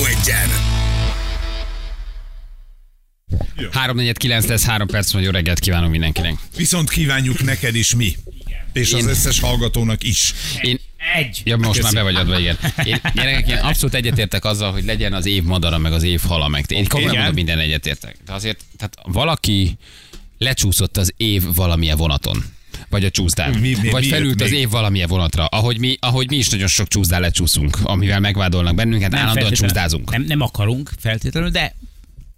Rádió egyen. 349 lesz, 3 perc van, jó reggelt kívánunk mindenkinek. Viszont kívánjuk neked is mi. És az Én- összes hallgatónak is. Én, Egy. ja, most már be vagy adva, igen. Én, gyerekek, én abszolút egyetértek azzal, hogy legyen az év madara, meg az év hala, meg én komolyan Igen. mondom, minden egyetértek. De azért, tehát valaki lecsúszott az év valamilyen vonaton. Vagy a csúszdán. Mi- mi- vagy felült az még? év valamilyen vonatra. Ahogy mi, ahogy mi is nagyon sok csúszdán lecsúszunk, amivel megvádolnak bennünket, állandóan feltétlenül- csúszdázunk. Nem, nem akarunk feltétlenül, de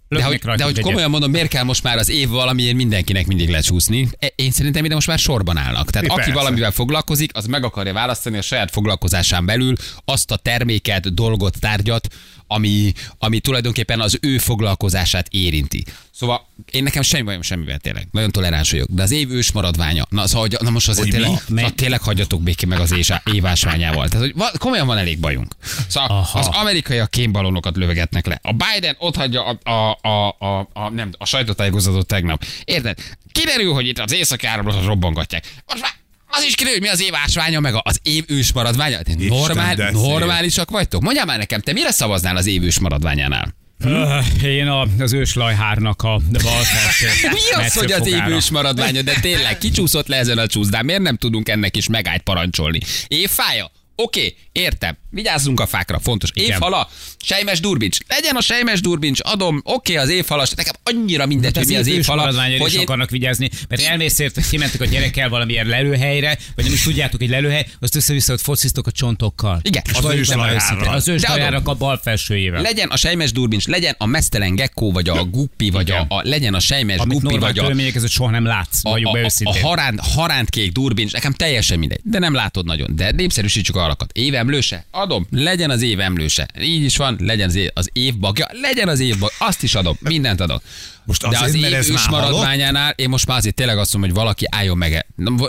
De hogy, de hogy komolyan mondom, miért kell most már az év valamiért mindenkinek mindig lecsúszni? E- Én szerintem ide most már sorban állnak. Tehát É, aki persze. valamivel foglalkozik, az meg akarja választani a saját foglalkozásán belül azt a terméket, dolgot, tárgyat, ami, ami tulajdonképpen az ő foglalkozását érinti. Szóval én nekem semmi bajom semmivel tényleg. Nagyon toleráns vagyok. De az év ős maradványa. Na, szóval, na most azért Hogy tényleg, mi? szóval tényleg hagyjatok békén meg az ésá, évásványával. Tehát, hogy komolyan van elég bajunk. Szóval Aha. az amerikaiak kémballonokat lövegetnek le. A Biden ott hagyja a, a, a, a, a, nem, a sajtótájékozatot tegnap. Érted? Kiderül, hogy itt az északi áramlatot robbangatják. Most már az is kiderül, hogy mi az év ásványa, meg az év ős maradványa. Normál, normálisak vagytok? Mondjál már nekem, te mire szavaznál az év ős maradványánál? Öh, Én a, az őslajhárnak a bal felső Mi az, hogy az évős maradványa, de tényleg kicsúszott le ezen a csúszdán, miért nem tudunk ennek is megállt parancsolni? Évfája? Oké, értem. Vigyázzunk a fákra, fontos. Igen. Évhala, sejmes durbincs. Legyen a sejmes durbincs, adom, oké, az évhalas. Nekem annyira mindegy, hogy Hát az mi az évhala. Hogy is én, akarnak vigyázni, mert elmész ért, kimentek a gyerekkel valamilyen lelőhelyre, vagy nem is tudjátok, hogy lelőhely, azt össze-vissza ott focisztok a csontokkal. Igen, az őslajhárral. őszintén, Az De őslajárnak a bal felsőjével. legyen a sejmes durbincs, legyen a mesztelen gekkó, vagy a guppi, vagy a, a, legyen a sejmes Amit guppi, vagy a, között soha nem látsz, a, a, a, a haránt, harántkék durbincs, nekem teljesen mindegy, de nem látod nagyon. De népszerűsítsük a alakat. Évemlőse? Adom. Legyen az évemlőse. Így is van, legyen az év, az év bagja, legyen az év bagja. Azt is adom, mindent adok. Most de azért, az mert ez ős maradványánál én most már azért tényleg azt mondom, hogy valaki álljon meg.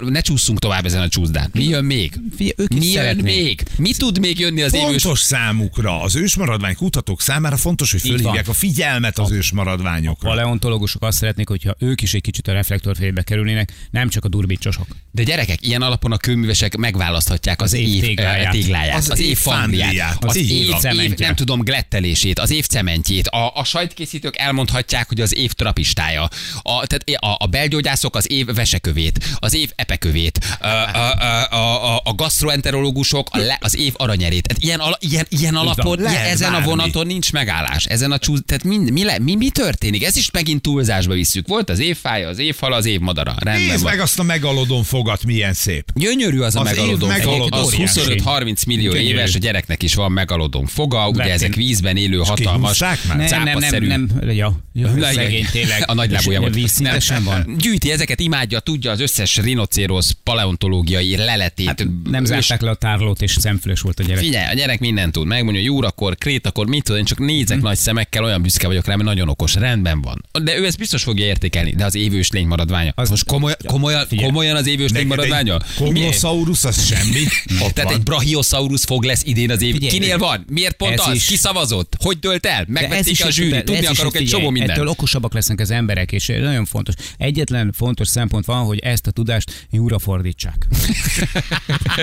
Ne, csúszunk tovább ezen a csúszdán. Mi jön még? Figyelj, ők Mi jön szeretnék. még? Mi tud még jönni az Fontos számukra, az ősmaradvány kutatók számára fontos, hogy fölhívják a figyelmet az ősmaradványokra. Paleontológusok azt szeretnék, hogyha ők is egy kicsit a reflektorfénybe kerülnének, nem csak a durbicsosok. De gyerekek, ilyen alapon a kőművesek megválaszthatják az, Az év tégláját. eh, tégláját, Az az, év az így év, nem tudom, glettelését, az év cementjét. A, a sajtkészítők elmondhatják, hogy az év trapistája. A, tehát a, a belgyógyászok az év vesekövét, az év epekövét, a, a, a, a, a gastroenterológusok a le, az év aranyerét. Tehát ilyen, ala, ilyen, ilyen alapon, ilyen, lehet ezen a bármi. vonaton nincs megállás. Ezen a csúsz, tehát mind, mi, le, mi, mi történik? Ez is megint túlzásba visszük. Volt az évfája, az évhala, az évmadara. Rendben Nézd van. meg azt a megalodon fogat, milyen szép. Gyönyörű az a Az év megalodon megalodon Az óriási. 25-30 millió Gyönyörű. éves, a gyereknek is van megalodon foga, ugye ezek vízben élő hatalmas, már? Nem, nem, nem, cápaszerű. nem, ja, ja, szegény tényleg. A volt. Vízszintesen van. Gyűjti ezeket, imádja, tudja az összes rinocérosz paleontológiai leletét. Hát nem zárták le a tárlót, és szemfülös volt a gyerek. Figyelj, a gyerek mindent tud. Megmondja, hogy júrakor, krétakor, mit tud, én csak nézek Hm. nagy szemekkel, olyan büszke vagyok rá, mert nagyon okos, rendben van. De ő ezt biztos fogja értékelni, de az évős lény maradványa. Az most komoly, komolyan, Figyelj. komolyan az évős lény maradványa? egy Koglosaurus, az semmi. Tehát egy Brachiosaurus fog lesz idén az év. Figyelj, Kinél van? Miért pont az? is- Ki szavazott? Hogy dölt el? Megvették a zsűri. Tudni akarok egy csomó mindent. Ettől okosabbak lesznek az emberek, és nagyon fontos. Egyetlen fontos szempont van, hogy ezt a tudást jóra fordítsák.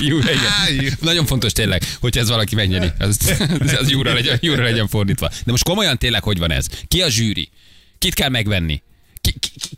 Jó, igen. Nagyon fontos tényleg, hogy ez valaki megnyeri. Az, az jóra, legyen, jóra legyen fordítva. De most komolyan tényleg hogy van ez? Ki a zsűri? Kit kell megvenni?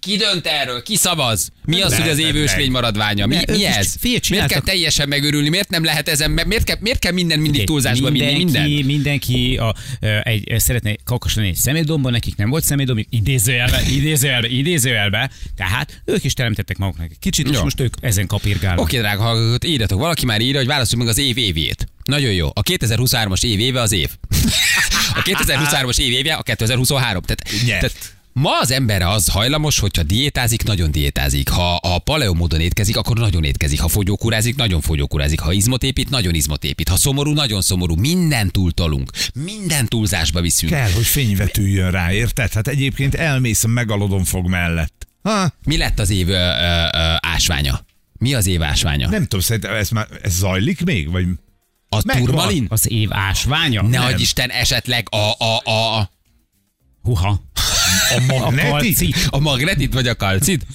Ki, dönt erről? Ki szavaz? Mi az, hogy az Leheted évős meg. lény maradványa? Mi, Ne, mi ez? Miért kell teljesen megörülni? Miért nem lehet ezen? Miért kell, miért kell minden mindig túlzásba vinni mindenki, minden? mindenki a, egy, szeretne kakas lenni egy szemétdomban, nekik nem volt szemétdom, idézőjelbe, idézőjelbe, idézőjelbe, tehát ők is teremtettek maguknak egy kicsit, és Jó. most ők ezen kapirgálnak. Oké, drága hallgatók, írjatok. Valaki már írja, hogy válaszoljuk meg az év évét. Nagyon jó. A 2023-as év éve az év. A 2023-as év éve a 2023. Tehát, Nyert. tehát Ma az emberre az hajlamos, hogyha diétázik, nagyon diétázik. Ha a paleo módon étkezik, akkor nagyon étkezik. Ha fogyókúrázik, nagyon fogyókúrázik. Ha izmot épít, nagyon izmot épít. Ha szomorú, nagyon szomorú. Minden túltolunk. Minden túlzásba viszünk. Kell, hogy fényvetüljön rá, érted? Hát egyébként elmész a megalodon fog mellett. Ha, Mi lett az év ö, ö, ö, ásványa? Mi az év ásványa? nem tudom, szerintem ez már ez zajlik még? Vagy A Megvan. turmalin? Az év ásványa? Ne Nem. adj Isten, esetleg a, a, a, Huha. a A magneti? kalcit. a magnetit vagy a kalcit?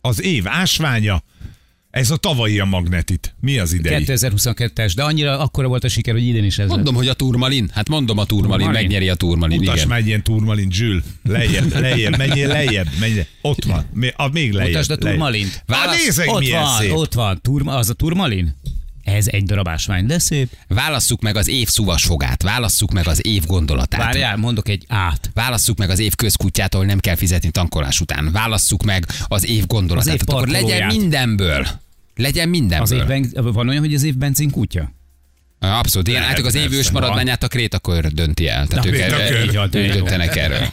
Az év ásványa? Ez a tavalyi a magnetit. Mi az idei? 2022-es, de annyira akkora volt a siker, hogy idén is ez lett. Mondom, hogy a turmalin. Hát mondom a turmalin, Turmalin? megnyeri a turmalin. Mutasd Igen. már egy ilyen turmalin, Zsül. Lejjebb, lejjebb, menjél lejjebb. Menjél. Ott van. Mi- A, még lejjebb. Mutasd a turmalint. Válasz, nézzek, Ott van, szép. ott van. Turma, az a turmalin? Ez egy darab ásvány, de szép. Válasszuk meg az év szuvas fogát, válasszuk meg az év gondolatát. Várjál, mondok egy át. Válasszuk meg az év közkutyát, ahol nem kell fizetni tankolás után. Válasszuk meg az év gondolatát. Az év Tehát akkor legyen mindenből. Legyen mindenből. Az év ben, van olyan, hogy az év benzin kutya? Abszolút, igen, Lehet, hát az év maradványát a krétakör dönti el. Tehát Na, ők erre- Így van, döntenek erről.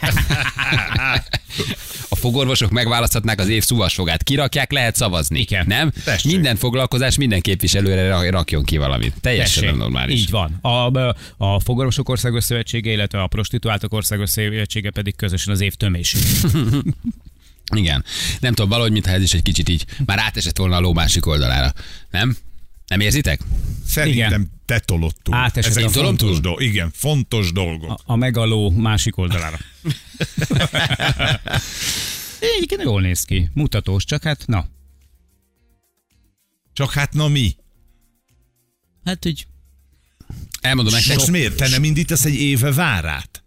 A fogorvosok megválaszthatnák az év szuvasfogát. Kirakják, lehet szavazni. Igen. Nem? Tessék. Minden foglalkozás minden képviselőre ra- rakjon ki valamit. Teljesen Tessék, normális. Így van. A, a Fogorvosok Országos Szövetsége, illetve a Prostituáltak Országos Szövetsége pedig közösen az év tömés. Igen. Nem tudom, valahogy, mintha ez is egy kicsit így már átesett volna a ló másik oldalára. Nem? Nem érzitek? Szerintem Igen. te tolod túl. Átesett Ezek a fontos dolgok. Igen, fontos dolgok. A, a megaló másik oldalára. Egyébként jól néz ki. Mutatós, csak hát na. Csak hát na mi? Hát, hogy Elmondom nektek. Most miért? Te nem indítasz egy éve várát?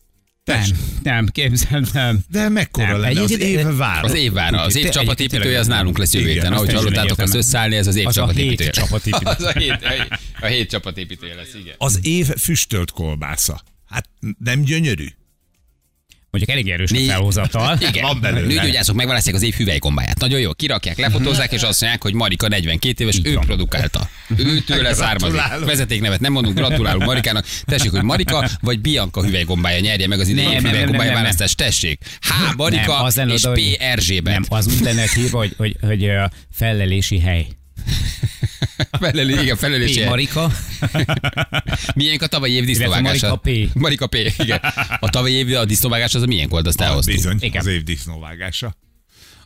nem, nem, képzeld, nem. De mekkora Nem, lenne az egyébként- éve vára? Az évvára, az év csapatépítője az nálunk lesz jövő héten. Ahogy hallottátok, egyértelmű. összeállni, ez az év Az a csapatépítője. hét csapatépítő. Az a hét, a hét csapatépítője lesz, igen. Az év füstölt kolbásza. Hát nem gyönyörű? Mondjuk elég erős a Mi- felhozatal. Igen, Van belőle. nőgyógyászok megválasztják az év hüvelygombáját. Nagyon jó, kirakják, lefotózzák, és azt mondják, hogy Marika 42 éves, ő produkálta. Ő tőle származik. Vezetéknevet nem mondunk, gratulálunk Marikának. Tessék, hogy Marika vagy Bianca hüvelygombája nyerje meg az idei Nem, nem, nem, hüvelygombája nem, nem. választást. Tessék. H. Marika Nem, az lenne és oda, hogy- P. Erzsébet. Nem, az úgy lenne hívva, hogy, hogy, hogy ö, fellelési hely. Felelő, igen, felelési. P. Marika. Milyen a tavalyi év disznóvágása? Marika P. Marika P. Igen. A tavalyi év a disznóvágás az a milyen volt, azt Az elhoztuk. bizony, Igen. az év disznóvágása.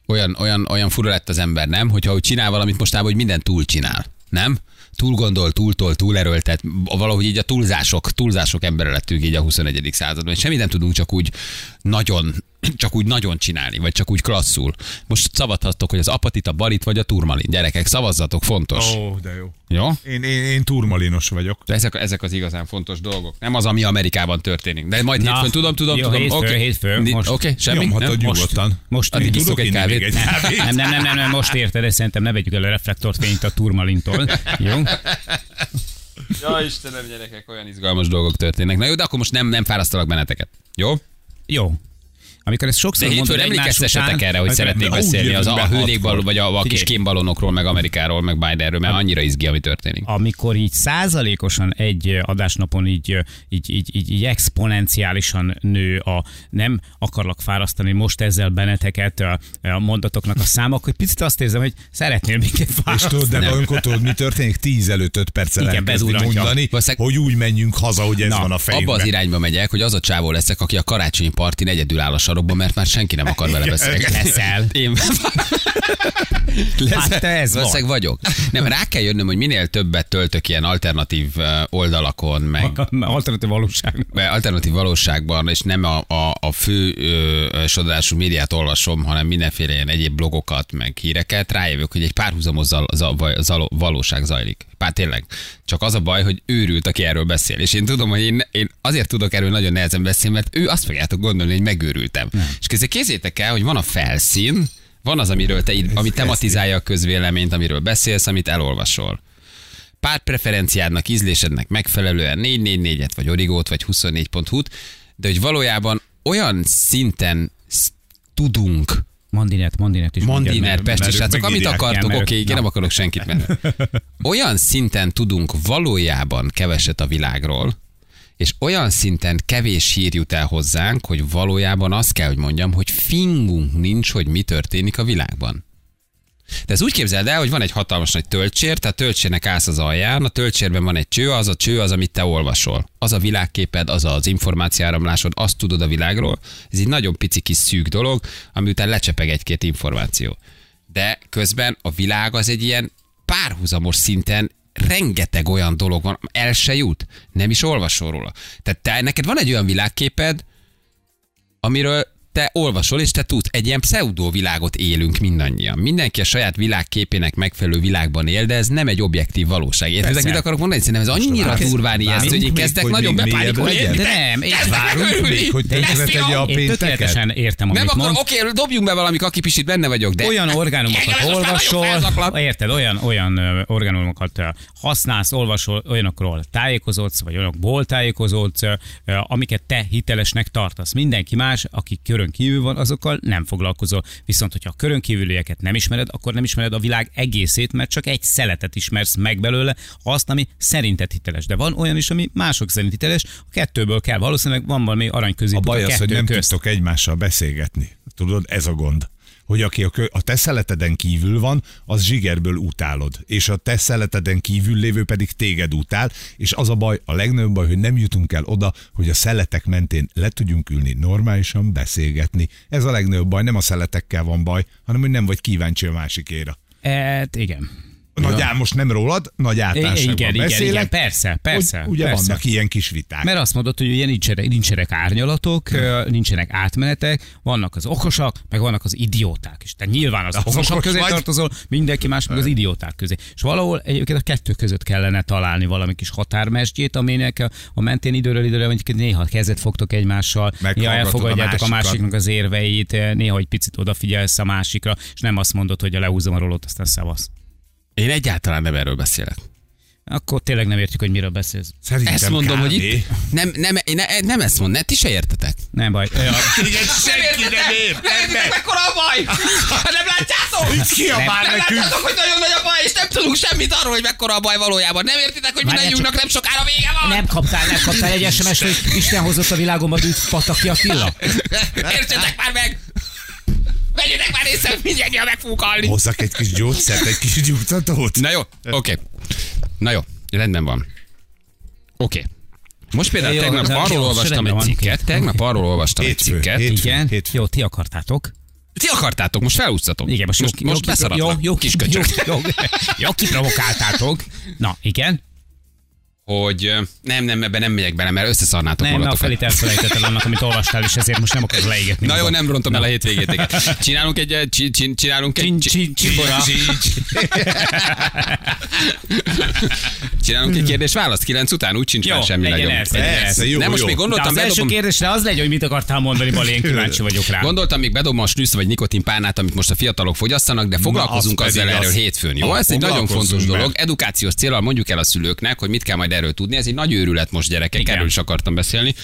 Olyan, olyan, olyan fura lett az ember, nem? Hogyha úgy csinál valamit mostában, hogy minden túl csinál. Nem? Túl gondol, túltol, túlerőltet, valahogy így a túlzások, túlzások embere lettünk így a 21. században. És semmit nem tudunk csak úgy nagyon, csak úgy nagyon csinálni, vagy csak úgy klasszul. Most szavazhatok, hogy az apatit, a barit vagy a turmalin. Gyerekek, szavazzatok, fontos. Ó, oh, de jó. Jó? Én, én, én turmalinos vagyok. De ezek, ezek az igazán fontos dolgok. Nem az, ami Amerikában történik. De majd Na, hétfőn tudom, tudom, jó, tudom. hétfő, Oké. hétfő, most. Oké, semmi. Nyomhatod nem? nyugodtan. Most Addig Tudok iszok egy kávét. egy kávét? Nem, nem, nem, nem, most érted, de szerintem ne vegyük el a reflektorfényt a turmalintól. Jó? Ja, Istenem, gyerekek, olyan izgalmas dolgok történnek. Na jó, de akkor most nem, nem fárasztalak benneteket. Jó? Jó. Amikor ezt De sokszor mondod egymás után, erre, hogy Hát, szeretnék beszélni az a be hőlékbal, hatkor. vagy a, a kis kémbalonokról, meg Amerikáról, meg Bidenről, mert annyira izgi, ami történik. amikor így százalékosan egy adásnapon így, így, így, így, így exponenciálisan nő a nem akarlak fárasztani most ezzel benneteket a, a mondatoknak a száma, akkor egy picit azt érzem, hogy szeretnél minket És fárasztani. tudod, de valamikor tudod, mi történik? 10 előtt 5 perccel Igen, mondani, Valószínűleg- hogy úgy menjünk haza, hogy ez Na, van a Abba fejünkben. az irányba megyek, hogy az a csávó leszek, aki a karácsonyi partin egyedül áll a sarokban, mert már senki nem akar vele beszélni. Leszel. Én Lesz, Hát te ez. Valószínűleg vagyok. Nem, rá kell jönnöm, hogy minél többet töltök ilyen alternatív oldalakon, meg Alternatív valóság. be- alternatív valóságban, és nem a, a, a fő ö, sodrású médiát olvasom, hanem mindenféle ilyen egyéb blogokat, meg híreket, rájövök, hogy egy párhuzamos zal, zal, zal, valóság zajlik. Pár tényleg. Csak az a baj, hogy őrült, aki erről beszél. És én tudom, hogy én, én azért tudok erről nagyon nehezen beszélni, mert ő azt fogjátok gondolni, hogy megőrültem. Nem. És közben kézzétek el, hogy van a felszín, van az, amiről te, ami tematizálja a közvéleményt, amiről beszélsz, amit elolvasol párt preferenciádnak, ízlésednek megfelelően 444-et, vagy Origót, vagy 24.hu-t, de hogy valójában olyan szinten sz- tudunk Mandinet, Mandinet is. mert- Pesti, srácok, amit akartok, oké, mert igen, nem akarok senkit menni. Olyan szinten tudunk valójában keveset a világról, és olyan szinten kevés hír jut el hozzánk, hogy valójában azt kell, hogy mondjam, hogy fingunk nincs, hogy mi történik a világban. De ez úgy képzeld el, hogy van egy hatalmas nagy töltsér, tehát töltsérnek állsz az alján, a töltsérben van egy cső, az a cső az, amit te olvasol. Az a világképed, az az információáramlásod, azt tudod a világról. Ez egy nagyon pici kis szűk dolog, ami után lecsepeg egy-két információ. De közben a világ az egy ilyen párhuzamos szinten rengeteg olyan dolog van, el se jut, nem is olvasol róla. Tehát te, neked van egy olyan világképed, amiről te olvasol, és te tudsz. Egy ilyen pseudovilágot élünk mindannyian. Mindenki a saját világképének megfelelő világban él, de ez nem egy objektív valóság. Érted, Persze. mit akarok mondani? Szerintem ez annyira vársz- durván ijesztő, hogy én hogy nagyon bepánikolni. De nem, én várunk még, hogy fiam, a Én tökéletesen értem, Nem amit akar, mond. oké, dobjunk be valamit, aki kicsit benne vagyok, de olyan orgánumokat most olvasol, érted, olyan, olyan orgánumokat használsz, olvasol, olyanokról tájékozódsz, vagy olyanokból tájékozódsz, amiket te hitelesnek tartasz. Mindenki más, aki körön kívül van, azokkal nem foglalkozol. Viszont, hogyha a körön kívülieket nem ismered, akkor nem ismered a világ egészét, mert csak egy szeletet ismersz meg belőle, azt, ami szerinted hiteles. De van olyan is, ami mások szerint hiteles, a kettőből kell. Valószínűleg van valami arany A középút baj az, hogy nem közt. tudtok egymással beszélgetni. Tudod, ez a gond. Hogy aki a, kö, a te szeleteden kívül van, az zsigerből utálod. És a te szeleteden kívül lévő pedig téged utál. És az a baj, a legnagyobb baj, hogy nem jutunk el oda, hogy a szeletek mentén le tudjunk ülni, normálisan beszélgetni. Ez a legnagyobb baj. Nem a szeletekkel van baj, hanem hogy nem vagy kíváncsi a másikéra. Hát igen. Nagy ál, most nem rólad, nagy általánosságban igen, igen, beszélek. igen, persze, persze, Hogy, ugye persze. vannak ilyen kis viták. Mert azt mondod, hogy ugye nincsenek, nincsenek árnyalatok, ö, nincsenek átmenetek, vannak az okosak, meg vannak az idióták is. Te nyilván az, Az okosak okos közé vagy. tartozol, mindenki más meg az idióták közé. És valahol egyébként a kettő között kellene találni valami kis határmesdjét, aminek a, a mentén időről időre mondjuk néha kezet fogtok egymással, néha a elfogadjátok a, másikat. másiknak az érveit, néha egy picit odafigyelsz a másikra, és nem azt mondod, hogy a lehúzom a rolót, aztán szavasz. Én egyáltalán nem erről beszélek. Akkor tényleg nem értjük, hogy miről beszélsz. Szerintem Ezt mondom, hogy kávé. itt nem, nem, én ne, nem ezt mondom, ne, ti se értetek. Nem baj. Ö, Igen, senki nem ért. Nem értitek, mekkora a baj! Hát nem látjátok? Kiabál Nem nekünk. látjátok, hogy nagyon nagy a baj, és nem tudunk semmit arról, hogy mekkora a baj valójában. Nem értitek, hogy mindannyiunknak nem sokára vége van? Nem kaptál, nem kaptál egy SMS-t, hogy Isten hozott a világomba dűt Pataki Attila? Értsetek már meg! Vegyétek már észre, mindjárt meg fogunk halni. Hozzak egy kis gyógyszert, egy kis gyújtatót. Na jó, oké. Na jó, rendben van. Oké. Most például Jó, tegnap jó, arról jó, olvastam egy van, cikket, tegnap arról olvastam egy Hétfő, cikket. hétfő. igen, hétfő. jó, ti akartátok. Ti akartátok, most felúsztatom. Igen, most, most, jó, most jó, beszaratlak. jó, jó, kis jó, köcsög. jó, jó, kiprovokáltátok. Na, igen. Hogy nem, nem, ebben nem megyek bele, mert összeszarnátok Nem, a magatokat. felét elfelejtetted annak, amit olvastál, és ezért most nem akarod leégetni. Na jó, nem rontom el a hétvégét. igen. Csinálunk egy, csinálunk egy, Csin- csi- csin- csimbora. csinálunk egy kérdés-választ 9 után, úgy sincs már semmi legyen nagyon. ez, ez. Jó, Nem, most jó. még De gondoltam, az első bedobom, kérdésre az legyen, hogy mit akartál mondani, Bali, én kíváncsi vagyok rá. Gondoltam, még bedobom a snüsz vagy nikotinpárnát, amit most a fiatalok fogyasztanak, de foglalkozunk az azzal erről az. hétfőn. Jó, Na, ez egy nagyon fontos dolog. Edukációs célral mondjuk el a szülőknek, hogy mit kell majd erről tudni. Ez egy nagy őrület most gyerekek, Igen. erről is akartam beszélni.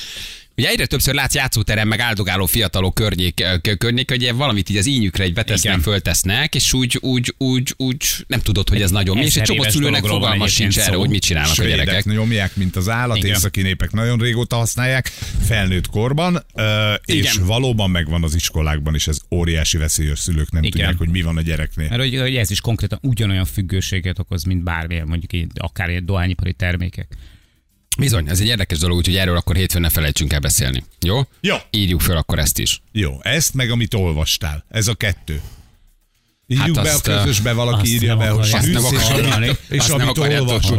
Ugye egyre többször látsz játszóterem, meg áldogáló fiatalok környék, környék, hogy ilyen valamit így az ínyükre egy betesznek, föltesznek, és úgy, úgy, úgy, úgy nem tudod, hogy ez nagyon mi, és egy csomó szülőnek fogalma sincs erre, hogy mit csinálnak a gyerekek. nyomják, mint az állat, Igen. északi népek nagyon régóta használják, felnőtt korban, és Igen. valóban megvan az iskolákban is, ez óriási veszély, a szülők nem Igen. tudják, hogy mi van a gyereknél. Mert hogy, hogy ez is konkrétan ugyanolyan függőséget okoz, mint bármilyen, mondjuk így, akár ilyen dohányipari termékek. Bizony, ez egy érdekes dolog, úgyhogy erről akkor hétfőn ne felejtsünk el beszélni. Jó? Jó. Írjuk föl akkor ezt is. Jó, ezt meg amit olvastál, ez a kettő. Írjuk Hát be azt, a közösbe, azt valaki írja be, hogy Azt nem és, amit- és amit akarjátok olvasott,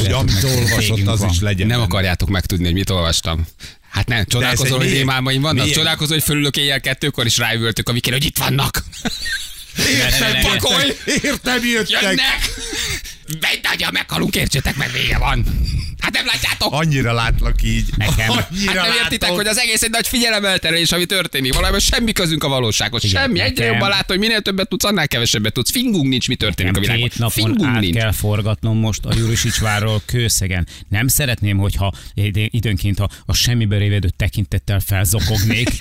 hogy amit olvasott, az van. is legyen. Nem akarjátok megtudni, hogy mit olvastam. Hát nem, csodálkozol, hogy rémálmaim vannak. Csodálkozol, hogy fölülök éjjel kettőkor, és rájövöltök a vikére, hogy itt vannak. ne. Pakolj! Értem, jöttek. Jönnek! Megy meghalunk, értsétek meg, vége van. Hát nem látjátok? Annyira látlak így. Nekem. Annyira Hát nem értitek, látok. hogy az egész egy nagy figyelemelterelés, ami történik. Valójában semmi közünk a valósághoz. Igen, semmi. Egyre nekem- jobban látom, hogy minél többet tudsz, annál kevesebbet tudsz. Fingunk nincs, mi történik a Nem világban. két napon Fingunk át nincs. kell forgatnom most a Jurisicsvárról kőszegen. Nem szeretném, hogyha id- időnként a, a semmibe révedő tekintettel felzokognék.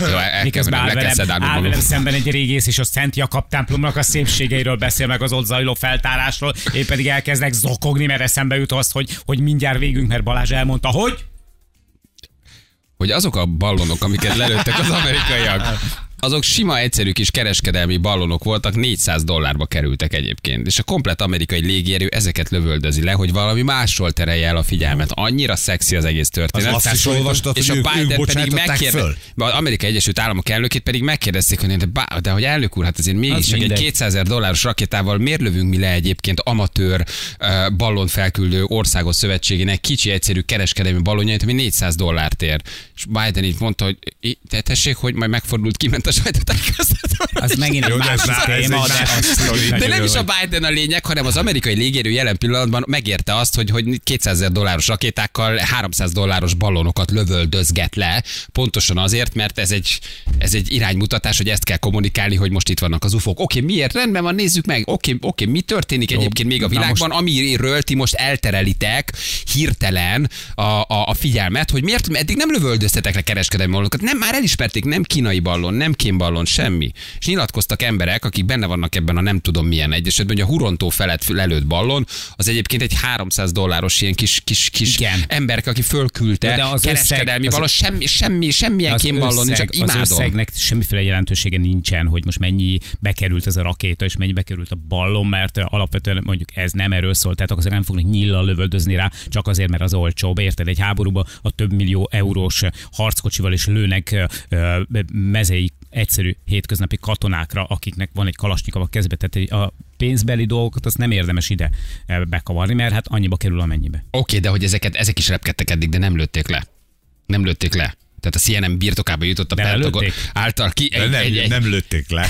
Jó, el kell Miközben áll velem, áll velem szemben egy régész, és a Szent Jakab templomnak a szépségeiről beszél meg az ott zajló feltárásról. Én pedig elkezdek zokogni, mert eszembe jut az, hogy, hogy mindjárt végünk, mert Balázs elmondta, hogy hogy azok a ballonok, amiket lelőttek az amerikaiak, azok sima, egyszerű kis kereskedelmi ballonok voltak, 400 dollárba kerültek egyébként. És a komplet amerikai légierő ezeket lövöldözi le, hogy valami másról terelje el a figyelmet. Annyira szexi az egész történet. Az azt is olvastad, és hogy a ők- ők Biden pedig megkérdezte, az Amerikai Egyesült Államok elnökét pedig megkérdezték, hogy de, bá- de hogy elnök úr, hát azért mégis egy mindegy. 200 ezer dolláros rakétával miért lövünk mi le egyébként amatőr uh, ballon felküldő országos szövetségének kicsi egyszerű kereskedelmi ballonjait, ami 400 dollárt ér. És Biden így mondta, hogy "I- te tessék, hogy majd megfordult, kiment a sajtótájékoztatón. Az megint egy Jó, másik téma, de az. De nem is jó, a Biden a lényeg, hanem az amerikai légierő jelen pillanatban megérte azt, hogy, hogy 200 ezer dolláros rakétákkal 300 dolláros ballonokat lövöldözget le, pontosan azért, mert ez egy, ez egy iránymutatás, hogy ezt kell kommunikálni, hogy most itt vannak az ufók. Oké, miért? Rendben van, nézzük meg. Oké, oké, mi történik egyébként még a világban, amiről ti most elterelitek hirtelen a, a, a figyelmet, hogy miért eddig nem lövöldöztetek le kereskedelmi ballonokat. Nem, már elismerték, nem kínai ballon, nem kémballon, semmi. És nyilatkoztak emberek, akik benne vannak ebben a nem tudom milyen egyesetben, hogy a Hurontó felett lelőtt ballon, az egyébként egy 300 dolláros ilyen kis, kis, kis Igen. emberke, aki fölküldte De- az kereskedelmi összeg- az- ballon, semmi, semmi, semmilyen az kémballon, összeg, csak imádom. Az összegnek semmiféle jelentősége nincsen, hogy most mennyi bekerült ez a rakéta, és mennyi bekerült a ballon, mert alapvetően mondjuk ez nem erről szól, tehát akkor nem fognak nyillal lövöldözni rá, csak azért, mert az olcsóbb. Érted, egy háborúba a több millió eurós harckocsival is lőnek mezei egyszerű hétköznapi katonákra, akiknek van egy kalasnyikov a kezbe, tehát a pénzbeli dolgokat azt nem érdemes ide ö, bekavarni, mert hát annyiba kerül amennyibe. Oké, de hogy ezeket, ezek is repkedtek eddig, de nem lőtték le. Nem lőtték le. Tehát a CNN birtokába jutott a Pentagon által ki egy, nem, egy, egy, nem lőtték le.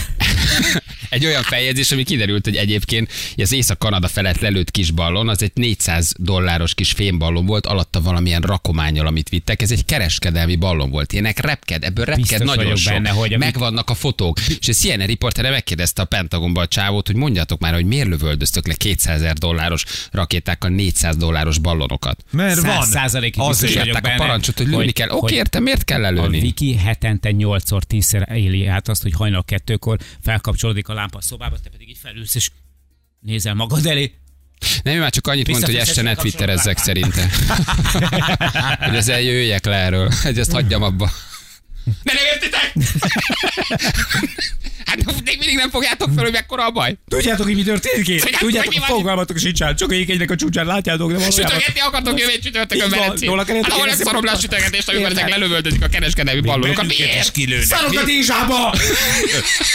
egy olyan feljegyzés, ami kiderült, hogy egyébként az Észak-Kanada felett lelőtt kis ballon, az egy 400 dolláros kis fémballon volt, alatta valamilyen rakományal, amit vittek. Ez egy kereskedelmi ballon volt. Ilyenek repked, ebből repked Biztos nagyon sok. benne, hogy amit- Megvannak a fotók. És a CNN riportere megkérdezte a Pentagonba a csávót, hogy mondjatok már, hogy miért lövöldöztök le 200 ezer dolláros rakétákkal 400 dolláros ballonokat. Mert van. Száz százalékig Azért. Adták a parancsot, hogy lőni kell. Oké, értem, miért kell A lelőni? Viki hetente 8-szor, 10-szer éli át azt, hogy hajnal kettőkor felkapcsolódik a lámpa a szobába, te pedig így felülsz, és nézel magad elé. Nem, ő már csak annyit mondta, hogy este ne twitterezzek szerinte. hogy az eljöjjek le erről, hogy ezt hagyjam abba. De nem értitek? hát még mindig nem fogjátok fel, hogy mekkora a baj. Tudjátok, hogy mi történik itt? Tudjátok, Tudjátok, hogy fogalmatok sincsen. Csak egy egynek a csúcsán látjátok, de valójában... Sütögetni akartok jövő csütörtökön Velencén. Hát ahol lesz érezni szarom le a sütögetést, amikor ezek lelövöldözik a kereskedelmi is Miért? Szarok a dízsába!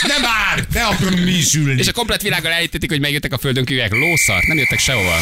De már! Ne akarunk mi is ülni. És a komplet világgal elítették, hogy megjöttek a földön kívülek. Lószart, nem jöttek sehova.